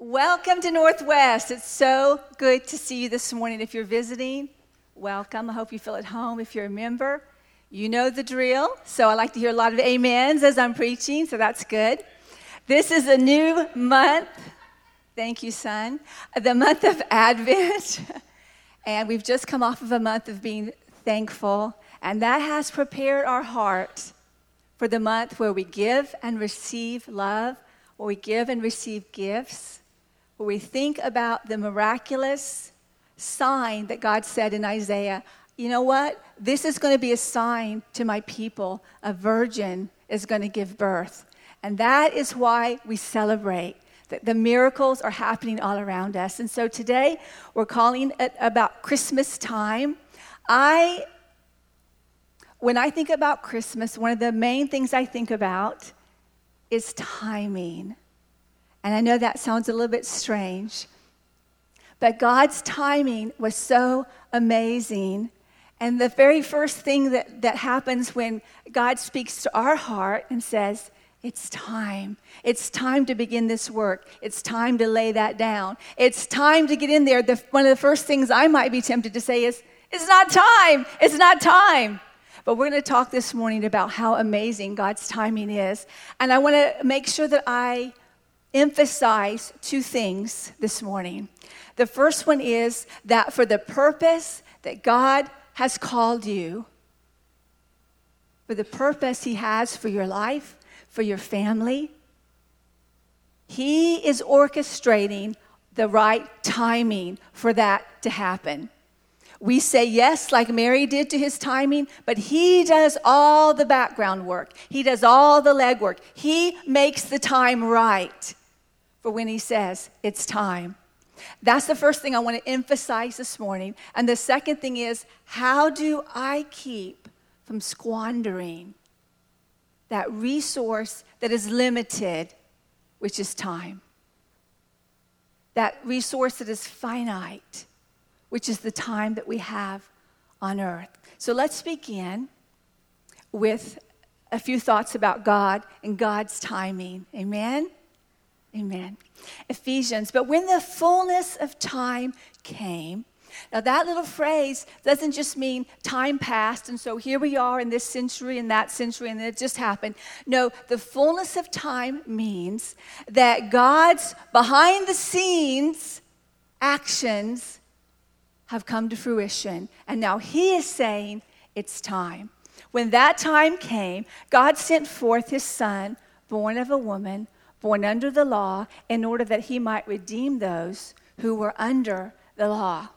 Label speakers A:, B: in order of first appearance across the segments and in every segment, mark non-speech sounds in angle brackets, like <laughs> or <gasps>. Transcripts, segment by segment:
A: Welcome to Northwest. It's so good to see you this morning. If you're visiting, welcome. I hope you feel at home. If you're a member, you know the drill. So I like to hear a lot of amens as I'm preaching, so that's good. This is a new month. Thank you, son. The month of Advent. <laughs> and we've just come off of a month of being thankful, and that has prepared our heart for the month where we give and receive love, where we give and receive gifts where we think about the miraculous sign that God said in Isaiah, you know what? This is going to be a sign to my people. A virgin is going to give birth. And that is why we celebrate that the miracles are happening all around us. And so today we're calling it about Christmas time. I when I think about Christmas, one of the main things I think about is timing. And I know that sounds a little bit strange, but God's timing was so amazing. And the very first thing that, that happens when God speaks to our heart and says, It's time. It's time to begin this work. It's time to lay that down. It's time to get in there. The, one of the first things I might be tempted to say is, It's not time. It's not time. But we're going to talk this morning about how amazing God's timing is. And I want to make sure that I emphasize two things this morning. The first one is that for the purpose that God has called you, for the purpose He has for your life, for your family, He is orchestrating the right timing for that to happen. We say yes, like Mary did to his timing, but he does all the background work. He does all the legwork. He makes the time right for when he says it's time. That's the first thing I want to emphasize this morning. And the second thing is how do I keep from squandering that resource that is limited, which is time? That resource that is finite, which is the time that we have on earth. So let's begin with a few thoughts about God and God's timing. Amen? Amen. Ephesians, but when the fullness of time came, now that little phrase doesn't just mean time passed and so here we are in this century and that century and it just happened. No, the fullness of time means that God's behind the scenes actions have come to fruition. And now He is saying it's time. When that time came, God sent forth His Son, born of a woman born under the law, in order that he might redeem those who were under the law.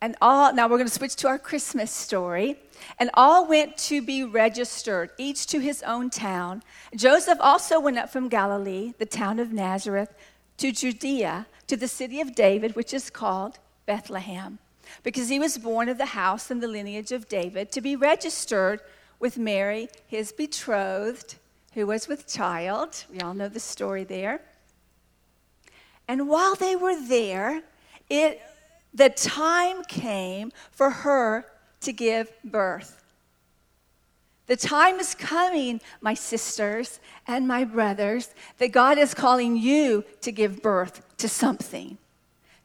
A: And all, now we're going to switch to our Christmas story. And all went to be registered, each to his own town. Joseph also went up from Galilee, the town of Nazareth, to Judea, to the city of David, which is called Bethlehem, because he was born of the house and the lineage of David, to be registered with Mary, his betrothed who was with child. We all know the story there. And while they were there, it, the time came for her to give birth. The time is coming, my sisters and my brothers, that God is calling you to give birth to something.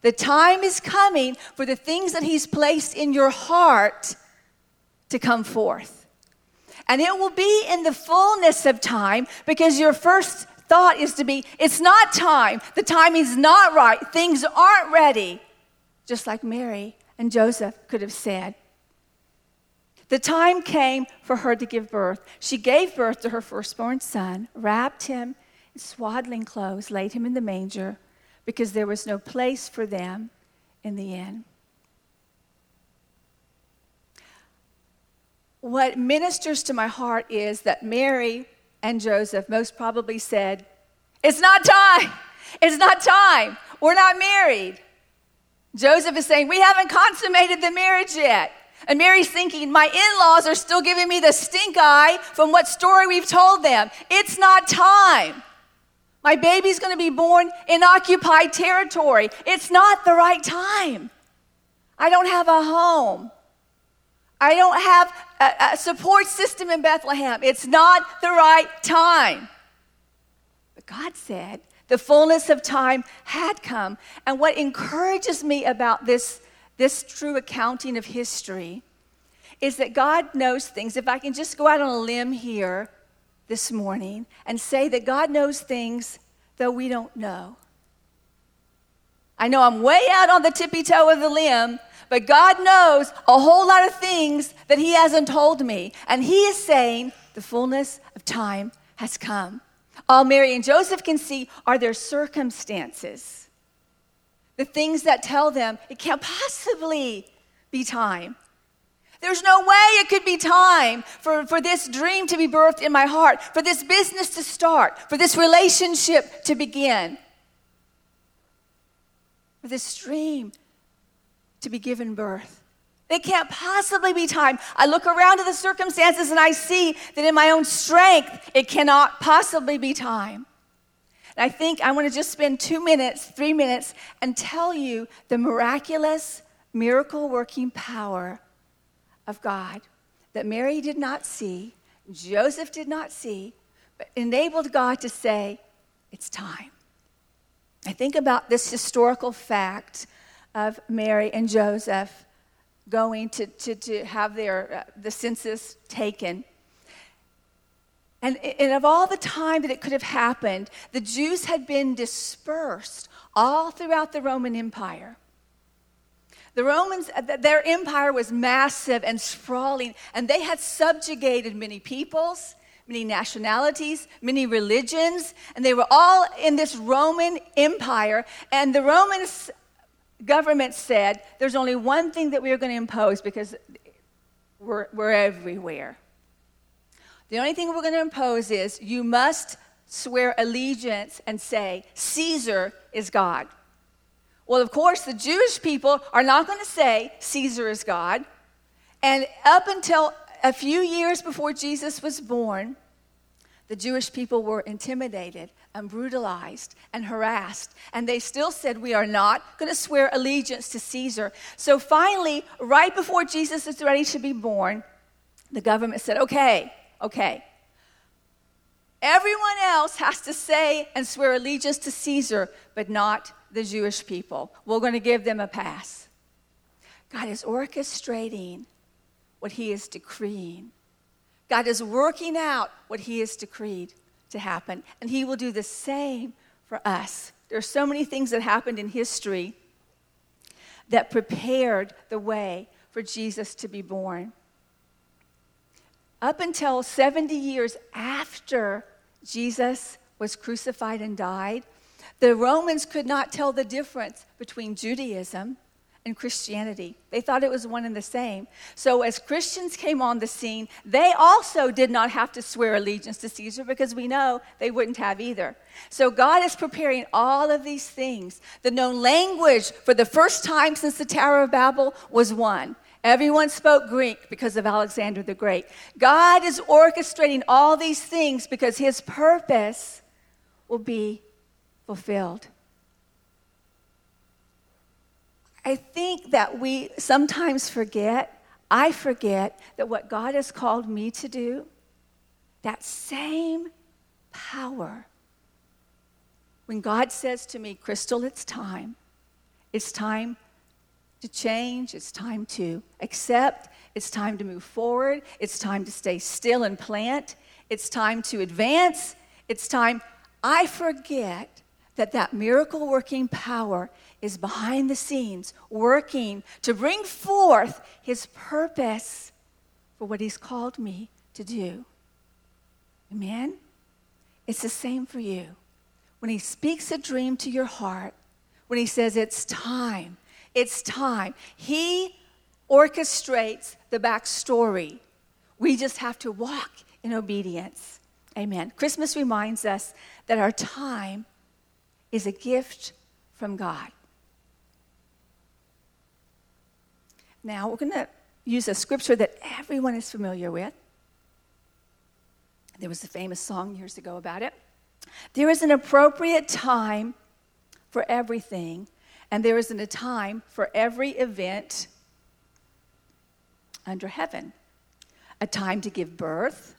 A: The time is coming for the things that He's placed in your heart to come forth. And it will be in the fullness of time because your first thought is to be, it's not time. The timing's not right. Things aren't ready. Just like Mary and Joseph could have said. The time came for her to give birth. She gave birth to her firstborn son, wrapped him in swaddling clothes, laid him in the manger because there was no place for them in the inn. What ministers to my heart is that Mary and Joseph most probably said, It's not time. It's not time. We're not married. Joseph is saying, We haven't consummated the marriage yet. And Mary's thinking, My in laws are still giving me the stink eye from what story we've told them. It's not time. My baby's going to be born in occupied territory. It's not the right time. I don't have a home. I don't have a, a support system in Bethlehem. It's not the right time. But God said The fullness of time had come. And what encourages me about this, this true accounting of history is that God knows things. If I can just go out on a limb here this morning and say that God knows things though we don't know. I know I'm way out on the tippy toe of the limb, but God knows a whole lot of things that He hasn't told me. And He is saying the fullness of time has come. All Mary and Joseph can see are their circumstances, the things that tell them it can't possibly be time. There's no way it could be time for, for this dream to be birthed in my heart, for this business to start, for this relationship to begin, for this dream to be given birth. It can't possibly be time. I look around at the circumstances and I see that in my own strength, it cannot possibly be time. And I think I want to just spend two minutes, three minutes, and tell you the miraculous, miracle working power of God that Mary did not see, Joseph did not see, but enabled God to say, It's time. I think about this historical fact of Mary and Joseph going to, to, to have their, uh, the census taken. And, and of all the time that it could have happened, the Jews had been dispersed all throughout the Roman Empire. The Romans, uh, their empire was massive and sprawling, and they had subjugated many peoples, many nationalities, many religions, and they were all in this Roman empire. And the Romans government said there's only one thing that we are going to impose because we're, we're everywhere. The only thing we're going to impose is you must swear allegiance and say, Caesar is God. Well, of course, the Jewish people are not going to say Caesar is God. And up until a few years before Jesus was born, the Jewish people were intimidated and brutalized and harassed. And they still said, We are not going to swear allegiance to Caesar. So finally, right before Jesus is ready to be born, the government said, Okay, okay. Everyone else has to say and swear allegiance to Caesar, but not the Jewish people. We're going to give them a pass. God is orchestrating what He is decreeing. God is working out what He has decreed to happen, and He will do the same for us. There are so many things that happened in history that prepared the way for Jesus to be born. Up until 70 years after Jesus was crucified and died, the Romans could not tell the difference between Judaism and Christianity. They thought it was one and the same. So, as Christians came on the scene, they also did not have to swear allegiance to Caesar because we know they wouldn't have either. So, God is preparing all of these things. The known language for the first time since the Tower of Babel was one. Everyone spoke Greek because of Alexander the Great. God is orchestrating all these things because his purpose will be fulfilled. I think that we sometimes forget, I forget, that what God has called me to do, that same power. When God says to me, Crystal, it's time. It's time to change. It's time to accept. It's time to move forward. It's time to stay still and plant. It's time to advance. It's time. I forget that that miracle working power is behind the scenes working to bring forth his purpose for what he's called me to do. Amen? It's the same for you. When he speaks a dream to your heart, when he says it's time, it's time, he orchestrates the backstory. We just have to walk in obedience. Amen. Christmas reminds us that our time is a gift from God. Now, we're going to use a scripture that everyone is familiar with. There was a famous song years ago about it. There is an appropriate time for everything, and there isn't a time for every event under heaven. A time to give birth,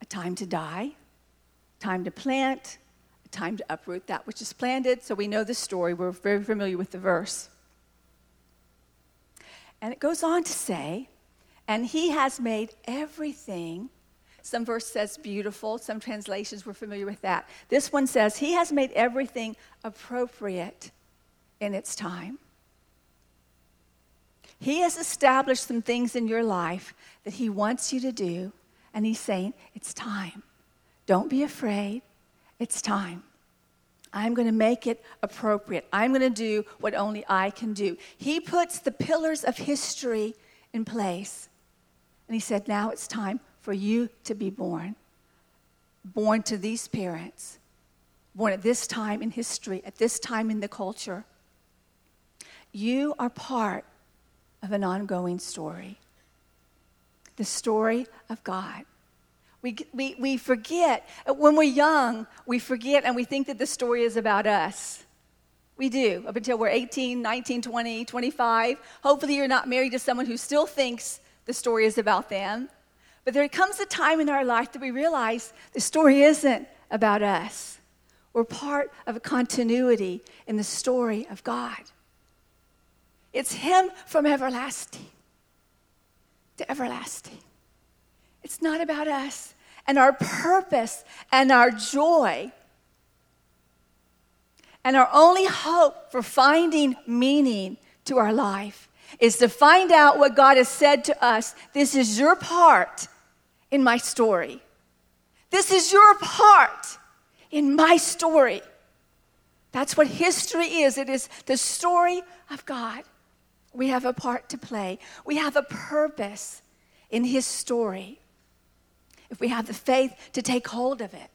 A: a time to die, time to plant, time to uproot that which is planted. So we know the story. We're very familiar with the verse. And it goes on to say, and he has made everything. Some verse says beautiful. Some translations we're familiar with that. This one says, He has made everything appropriate in its time. He has established some things in your life that He wants you to do, and He's saying, It's time. Don't be afraid. It's time. I'm going to make it appropriate. I'm going to do what only I can do. He puts the pillars of history in place. And he said, Now it's time for you to be born. Born to these parents, born at this time in history, at this time in the culture. You are part of an ongoing story the story of God. We, we, we forget, uh, when we're young, we forget and we think that the story is about us. We do, up until we're 18, 19, 20, 25. Hopefully, you're not married to someone who still thinks the story is about them. But there comes a time in our life that we realize the story isn't about us. We're part of a continuity in the story of God. It's Him from everlasting to everlasting. It's not about us and our purpose and our joy. And our only hope for finding meaning to our life is to find out what God has said to us. This is your part in my story. This is your part in my story. That's what history is it is the story of God. We have a part to play, we have a purpose in His story if we have the faith to take hold of it.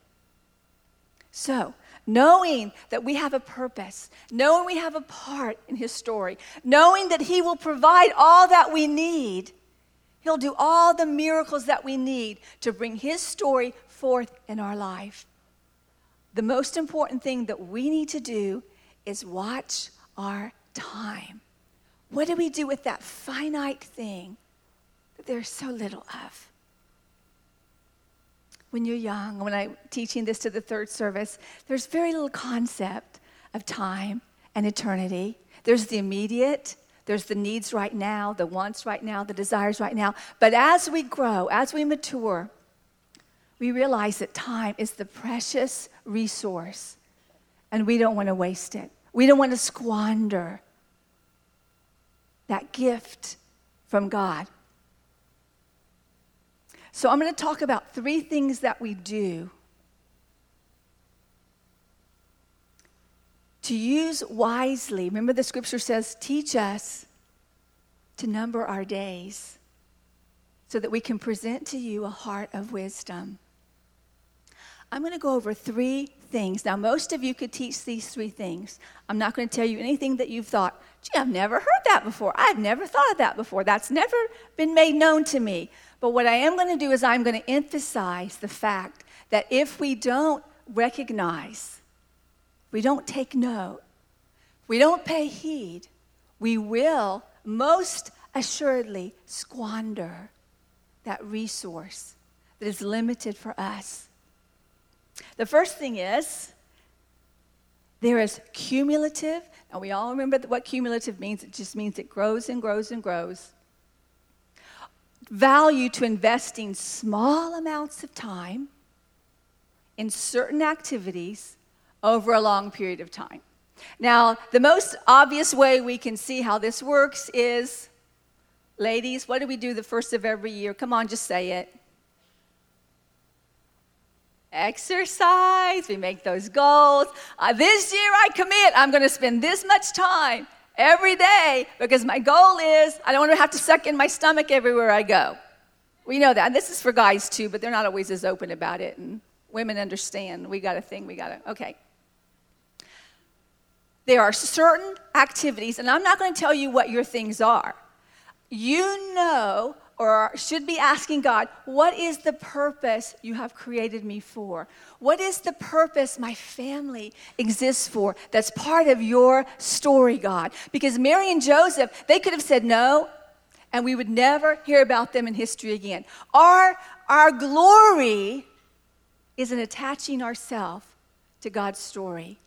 A: So, knowing that we have a purpose, knowing we have a part in His story, knowing that He will provide all that we need, He'll do all the miracles that we need to bring His story forth in our life. The most important thing that we need to do is watch our time. What do we do with that finite thing that there's so little of? When you're young, when I'm teaching this to the third service, there's very little concept of time and eternity. There's the immediate, there's the needs right now, the wants right now, the desires right now. But as we grow, as we mature, we realize that time is the precious resource and we don't want to waste it. We don't want to squander that gift from God. So I'm going to talk about three things that we do to use wisely. Remember, the scripture says, teach us to number our days so that we can present to you a heart of wisdom. I'm going to go over three things. Now, most of you could teach these three things. I'm not going to tell you anything that you've thought, gee, I've never heard that before. I've never thought of that before. That's never been made known to me. But what I am going to do is I'm going to emphasize the fact that if we don't recognize, we don't take note, we don't pay heed, we will most assuredly squander that resource that is limited for us. The first thing is there is cumulative. and we all remember what cumulative means. It just means it grows and grows and grows. Value to investing small amounts of time in certain activities over a long period of time. Now, the most obvious way we can see how this works is ladies, what do we do the first of every year? Come on, just say it exercise, we make those goals. Uh, this year I commit, I'm going to spend this much time every day because my goal is I don't want to have to suck in my stomach everywhere I go. We know that. And this is for guys too, but they're not always as open about it. And women understand. We got a thing, we got to, okay. There are certain activities, and I'm not going to tell you what your things are. You know or should be asking God, what is the purpose you have created me for? What is the purpose my family exists for that's part of your story, God? Because Mary and Joseph, they could have said no, and we would never hear about them in history again. Our, our glory is in attaching ourselves to God's story.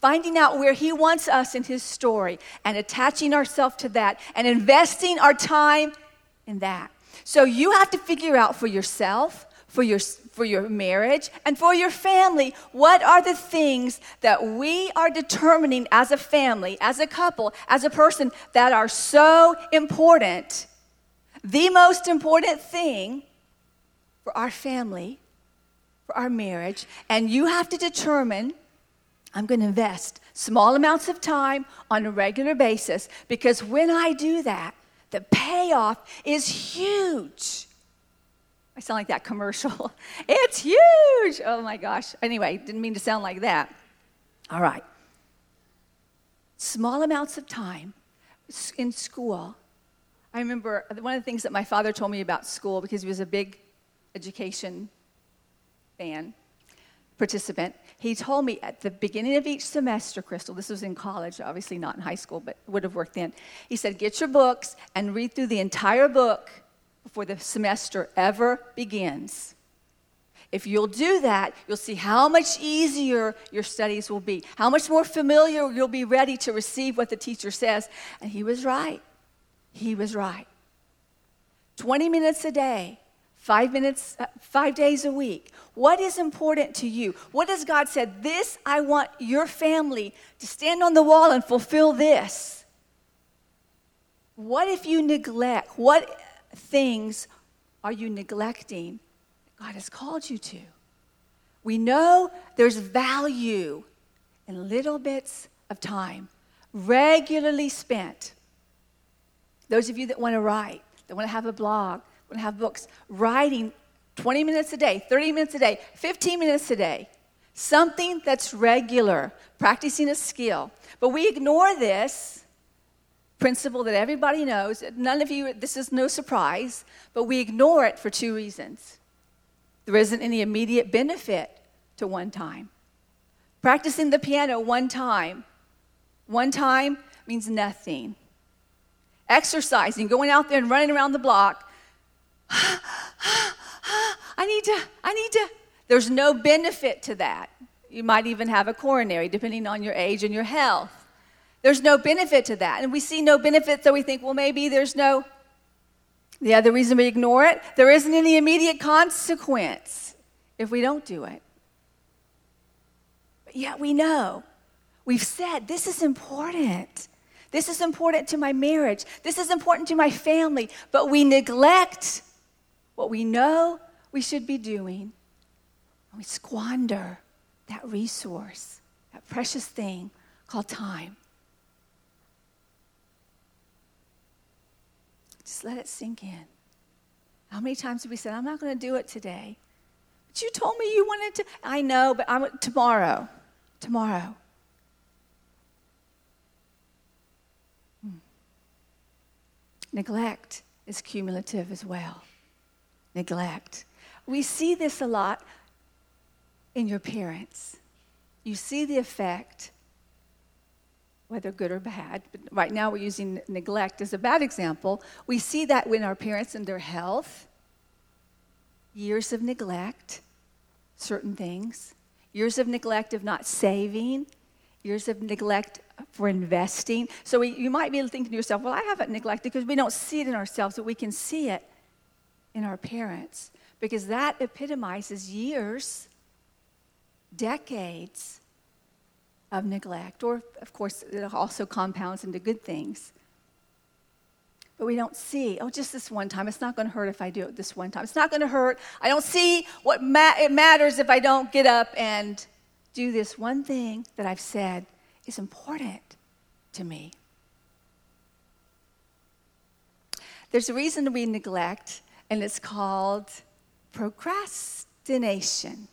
A: Finding out where He wants us in His story and attaching ourselves to that and investing our time in that. So you have to figure out for yourself, for your, for your marriage, and for your family what are the things that we are determining as a family, as a couple, as a person that are so important. The most important thing for our family, for our marriage, and you have to determine I'm going to invest small amounts of time on a regular basis because when I do that, the payoff is huge. I sound like that commercial. <laughs> It's huge. Oh my gosh. Anyway, didn't mean to sound like that. All right. Small amounts of time in school. I remember one of the things that my father told me about school because he was a big education fan, participant. He told me at the beginning of each semester, Crystal, this was in college, obviously not in high school, but would have worked then. He said, Get your books and read through the entire book before the semester ever begins. If you'll do that, you'll see how much easier your studies will be, how much more familiar you'll be ready to receive what the teacher says. And he was right. He was right. 20 minutes a day five minutes, uh, five days a week. What is important to you? What has God said? This, I want your family to stand on the wall and fulfill this. What if you neglect? What things are you neglecting God has called you to? We know there's value in little bits of time, regularly spent. Those of you that want to write, that want to have a blog, want to have books, writing 20 minutes a day, 30 minutes a day, 15 minutes a day. Something that's regular, practicing a skill. But we ignore this principle that everybody knows. None of you, this is no surprise, but we ignore it for two reasons. There isn't any immediate benefit to one time. Practicing the piano one time, one time means nothing. Exercising, going out there and running around the block, <gasps> I need to, I need to. There's no benefit to that. You might even have a coronary, depending on your age and your health. There's no benefit to that. And we see no benefit, so we think, well, maybe there's no. The other reason we ignore it, there isn't any immediate consequence if we don't do it. But yet we know. We've said this is important. This is important to my marriage. This is important to my family. But we neglect what we know we should be doing, and we squander that resource, that precious thing called time. Just let it sink in. How many times have we said, I'm not going to do it today? But you told me you wanted to. I know, but I'm tomorrow. Tomorrow. Hmm. Neglect is cumulative as well neglect. We see this a lot in your parents. You see the effect, whether good or bad, but right now we're using neglect as a bad example. We see that when our parents and their health, years of neglect, certain things, years of neglect of not saving, years of neglect for investing. So we, you might be thinking to yourself, well, I haven't neglected because we don't see it in ourselves, but we can see it in our parents because that epitomizes years, decades of neglect. Or, of course, it also compounds into good things. But we don't see, oh, just this one time. It's not going to hurt if I do it this one time. It's not going to hurt. I don't see what ma- it matters if I don't get up and do this one thing that I've said is important to me. There's a reason we neglect and it's called procrastination.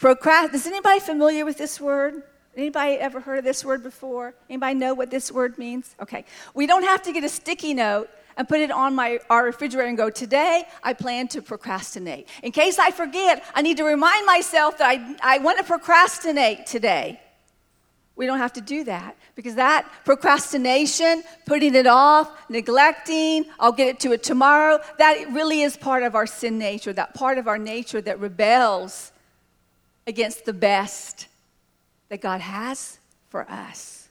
A: Procrast- Is anybody familiar with this word? Anybody ever heard of this word before? Anybody know what this word means? Okay. We don't have to get a sticky note and put it on my our refrigerator and go, today I plan to procrastinate. In case I forget, I need to remind myself that I, I want to procrastinate today. We don't have to do that because that procrastination, putting it off, neglecting, I'll get it to it tomorrow, that really is part of our sin nature, that part of our nature that rebels against the best that God has for us.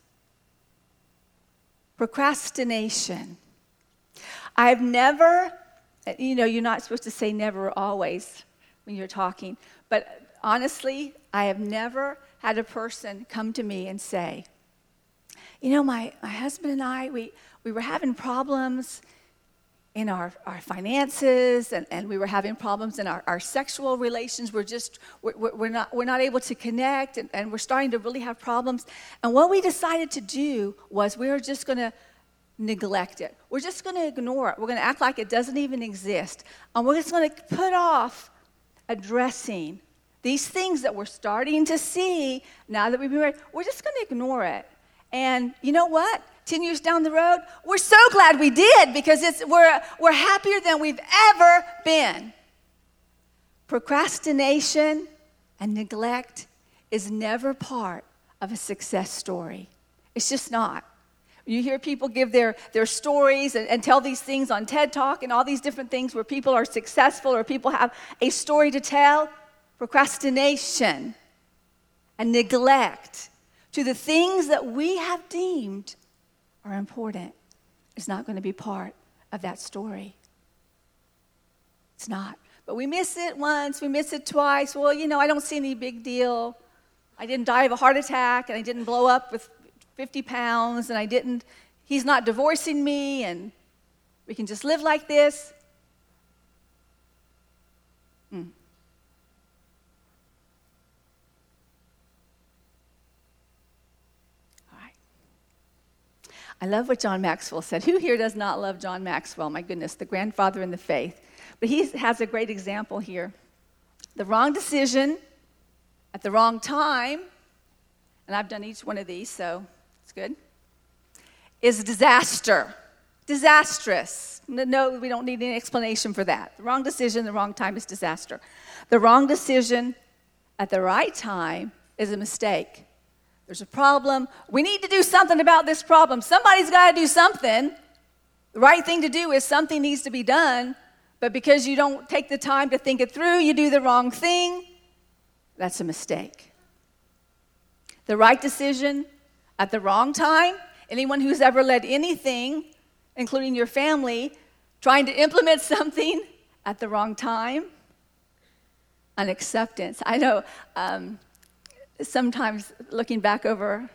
A: Procrastination. I've never, you know, you're not supposed to say never always when you're talking, but honestly, I have never had a person come to me and say, you know, my, my husband and I, we, we were having problems in our, our finances and, and we were having problems in our, our sexual relations. We're just, we're, we're, not, we're not able to connect and, and we're starting to really have problems. And what we decided to do was we were just going to neglect it. We're just going to ignore it. We're going to act like it doesn't even exist. And we're just going to put off addressing these things that we're starting to see now that we've been married. We're just going to ignore it. And you know what? 10 years down the road, we're so glad we did because it's, we're, we're happier than we've ever been. Procrastination and neglect is never part of a success story. It's just not. You hear people give their, their stories and, and, tell these things on TED Talk and all these different things where people are successful or people have a story to tell. Procrastination and neglect to the things that we have deemed are important is not going to be part of that story. It's not. But we miss it once, we miss it twice. Well, you know, I don't see any big deal. I didn't die of a heart attack, and I didn't blow up with 50 pounds, and I didn't, he's not divorcing me, and we can just live like this. I love what John Maxwell said. Who here does not love John Maxwell? My goodness, the grandfather in the faith. But he has a great example here. The wrong decision at the wrong time, and I've done each one of these, so it's good, is disaster. Disastrous. No, we don't need any explanation for that. The wrong decision, the wrong time is disaster. The wrong decision at the right time is a mistake. There's a problem. We need to do something about this problem. Somebody's got to do something. The right thing to do is something needs to be done, but because you don't take the time to think it through, you do the wrong thing. That's a mistake. The right decision at the wrong time. Anyone who's ever led anything, including your family, trying to implement <laughs> something at the wrong time. Unacceptance. I know um, sometimes looking back over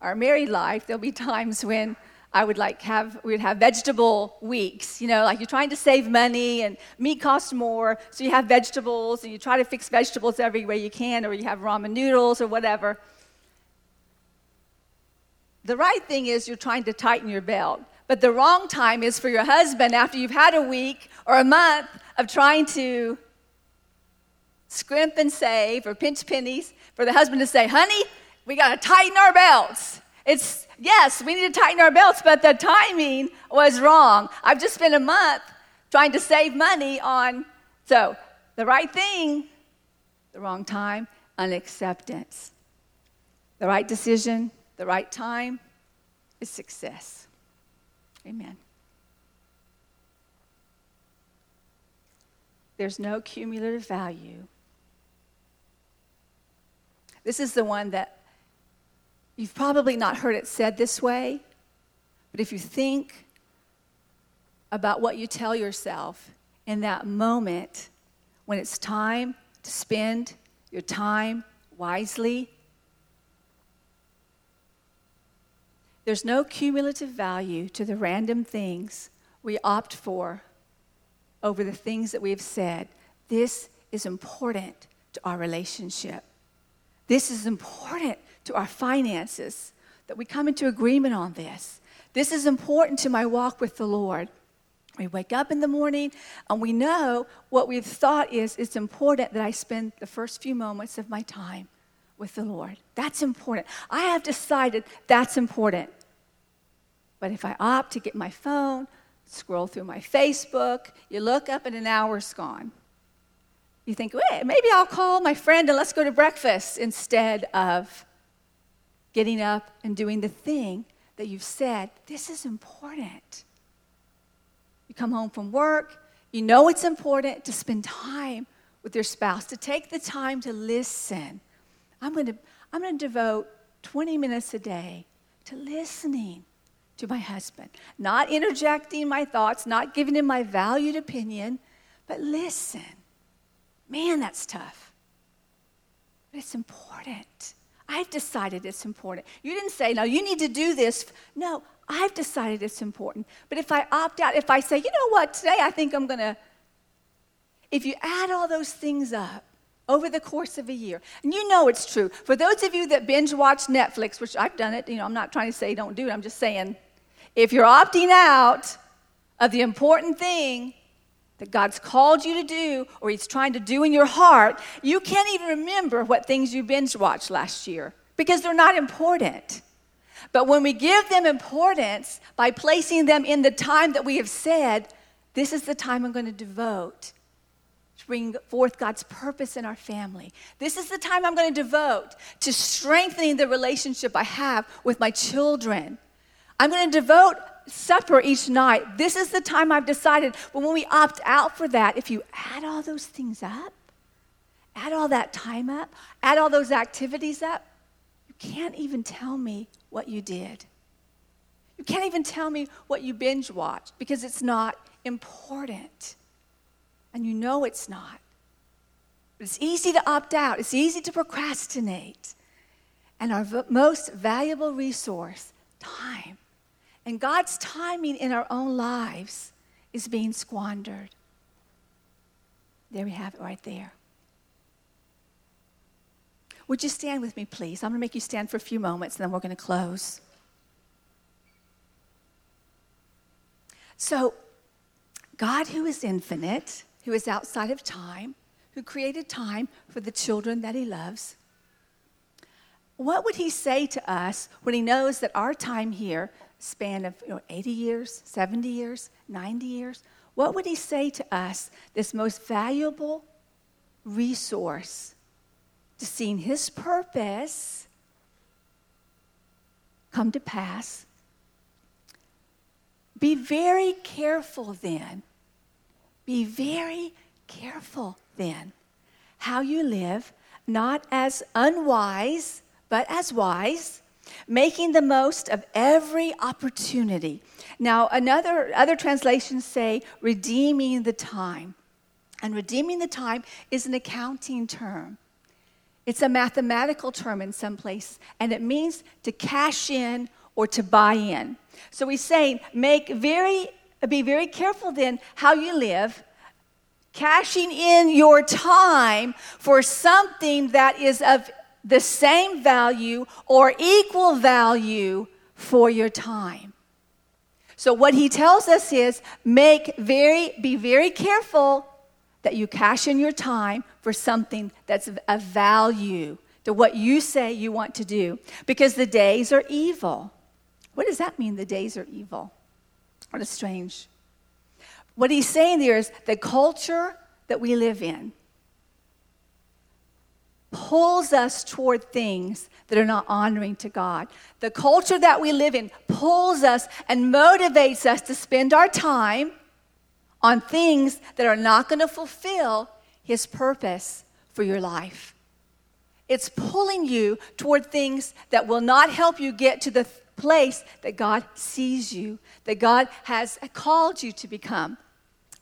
A: our married life, there'll be times when I would like have we'd have vegetable weeks, you know, like you're trying to save money and meat costs more, so you have vegetables and you try to fix vegetables every way you can, or you have ramen noodles or whatever. The right thing is you're trying to tighten your belt. But the wrong time is for your husband after you've had a week or a month of trying to scrimp and save or pinch pennies for the husband to say, honey, we got to tighten our belts. It's, yes, we need to tighten our belts, but the timing was wrong. I've just spent a month trying to save money on, so the right thing, the wrong time, unacceptance. The right decision, the right time is success. Amen. There's no cumulative value. This is the one that you've probably not heard it said this way, but if you think about what you tell yourself in that moment when it's time to spend your time wisely, There's no cumulative value to the random things we opt for over the things that we've said. This is important to our relationship. This is important to our finances, that we come into agreement on this. This is important to my walk with the Lord. We wake up in the morning and we know what we've thought is it's important that I spend the first few moments of my time with the Lord. That's important. I have decided that's important. But if I opt to get my phone, scroll through my Facebook, you look up and an hour's gone. You think, wait, maybe I'll call my friend and let's go to breakfast instead of getting up and doing the thing that you've said, this is important. You come home from work, you know it's important to spend time with your spouse, to take the time to listen. I'm going to, I'm going to devote 20 minutes a day to listening to my husband, not interjecting my thoughts, not giving him my valued opinion, but listen. Man, that's tough. But it's important. I've decided it's important. You didn't say, no, you need to do this. No, I've decided it's important. But if I opt out, if I say, you know what, today I think I'm going to, if you add all those things up over the course of a year, and you know it's true. For those of you that binge watch Netflix, which I've done it, you know, I'm not trying to say don't do it, I'm just saying, if you're opting out of the important thing, that God's called you to do or He's trying to do in your heart, you can't even remember what things you binge watched last year because they're not important. But when we give them importance by placing them in the time that we have said, this is the time I'm going to devote to bring forth God's purpose in our family. This is the time I'm going to devote to strengthening the relationship I have with my children. I'm going to devote supper each night. This is the time I've decided. But when we opt out for that, if you add all those things up, add all that time up, add all those activities up, you can't even tell me what you did. You can't even tell me what you binge watched because it's not important. And you know it's not. But it's easy to opt out, it's easy to procrastinate. And our v- most valuable resource, time, and God's timing in our own lives is being squandered. There we have it right there. Would you stand with me, please? I'm going to make you stand for a few moments and then we're going to close. So, God, who is infinite, who is outside of time, who created time for the children that He loves, what would He say to us when He knows that our time here span of you know, 80 years, 70 years, 90 years, what would he say to us, this most valuable resource to seeing his purpose come to pass? Be very careful then. Be very careful then how you live, not as unwise, but as wise making the most of every opportunity. Now, another other translations say redeeming the time. And redeeming the time is an accounting term. It's a mathematical term in some places, and it means to cash in or to buy in. So he's saying, make very, be very careful then how you live, cashing in your time for something that is of the same value or equal value for your time. So what he tells us is make very be very careful that you cash in your time for something that's of value to what you say you want to do because the days are evil. What does that mean the days are evil? What a strange. What he's saying there is the culture that we live in pulls us toward things that are not honoring to God. The culture that we live in pulls us and motivates us to spend our time on things that are not going to fulfill His purpose for your life. It's pulling you toward things that will not help you get to the place that God sees you, that God has called you to become.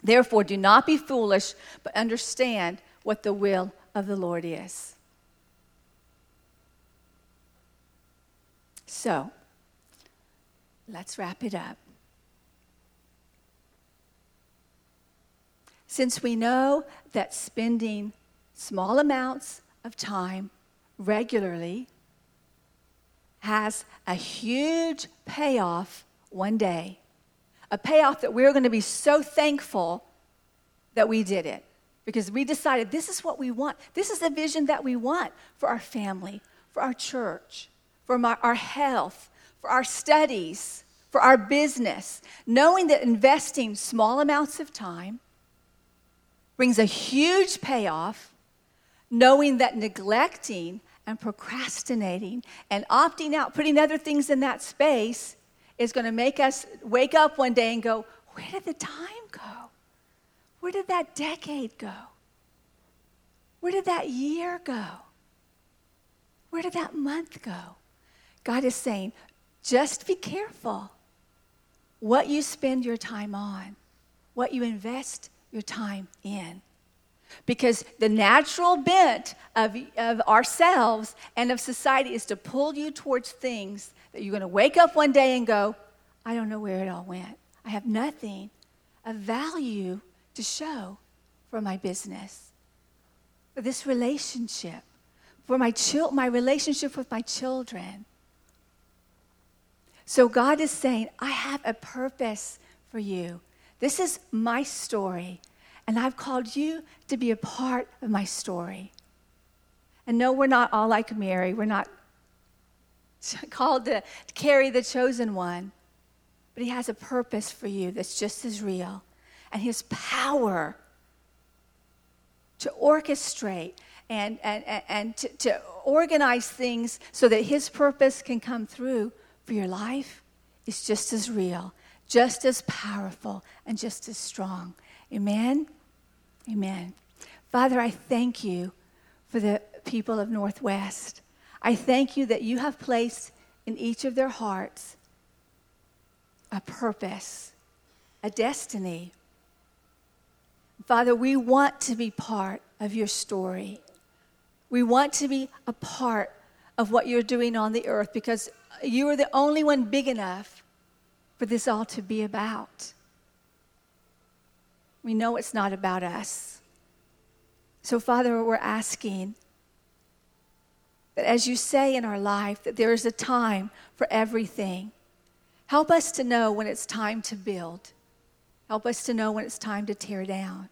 A: Therefore, do not be foolish, but understand what the will of the Lord is. So, let's wrap it up. Since we know that spending small amounts of time regularly has a huge payoff one day, a payoff that we're going to be so thankful that we did it because we decided this is what we want. This is the vision that we want for our family, for our church for my, our health, for our studies, for our business, knowing that investing small amounts of time brings a huge payoff, knowing that neglecting and procrastinating and opting out, putting other things in that space, is going to make us wake up one day and go, Where did the time go? Where did that decade go? Where did that year go? Where did that month go? God is saying, just be careful what you spend your time on, what you invest your time in. Because the natural bent of, of ourselves and of society is to pull you towards things that you're going to wake up one day and go, I don't know where it all went. I have nothing of value to show for my business, for this relationship, for my, chil- my relationship with my children. So God is saying, I have a purpose for you. This is my story, and I've called you to be a part of my story. And no, we're not all like Mary. We're not <laughs> called to, carry the chosen one. But he has a purpose for you that's just as real. And his power to orchestrate and, and, and to, to organize things so that his purpose can come through for your life is just as real, just as powerful, and just as strong. Amen? Amen. Father, I thank you for the people of Northwest. I thank you that you have placed in each of their hearts a purpose, a destiny. Father, we want to be part of your story. We want to be a part of what you're doing on the earth because you are the only one big enough for this all to be about. We know it's not about us. So, Father, we're asking that as you say in our life, that there is a time for everything. Help us to know when it's time to build. Help us to know when it's time to tear down.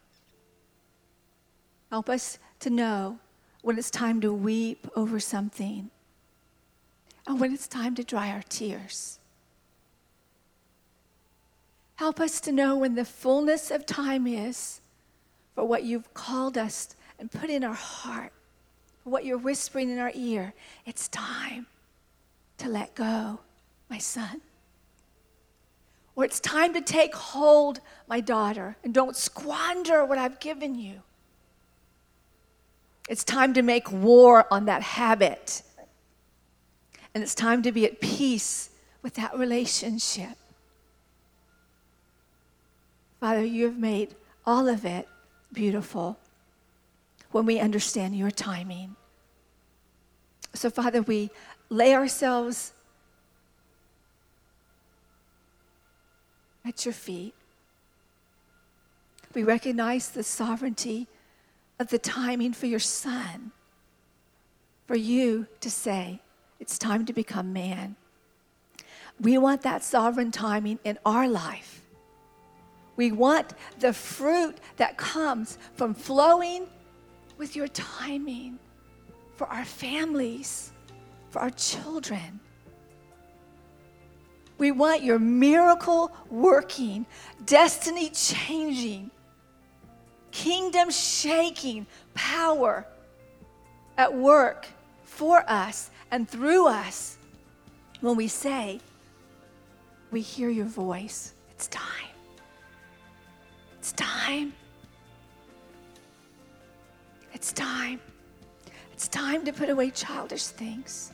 A: Help us to know when it's time to weep over something and when it's time to dry our tears. Help us to know when the fullness of time is for what you've called us and put in our heart for what you're whispering in our ear. It's time to let go, my son. Or it's time to take hold, my daughter, and don't squander what I've given you. It's time to make war on that habit. And it's time to be at peace with that relationship. Father, you have made all of it beautiful when we understand your timing. So, Father, we lay ourselves at your feet. We recognize the sovereignty of the timing for your son, for you to say, it's time to become man. We want that sovereign timing in our life. We want the fruit that comes from flowing with your timing for our families, for our children. We want your miracle working, destiny changing, kingdom shaking power at work for us and through us when we say, We hear your voice. It's time. It's time. It's time. It's time to put away childish things.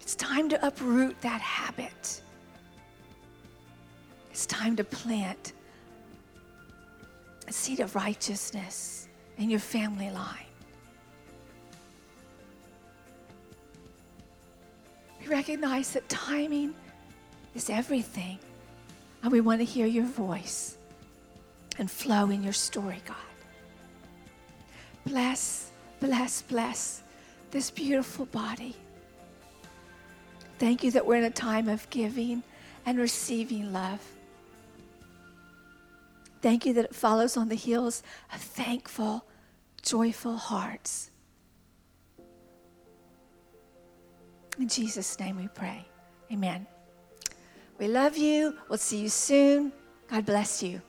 A: It's time to uproot that habit. It's time to plant a seed of righteousness in your family line. We recognize that timing is everything, and we want to hear your voice and flow in your story, God. Bless, bless, bless this beautiful body. Thank you that we're in a time of giving and receiving love. Thank you that it follows on the heels of thankful, joyful hearts. In Jesus' name we pray. Amen. We love you. We'll see you soon. God bless you.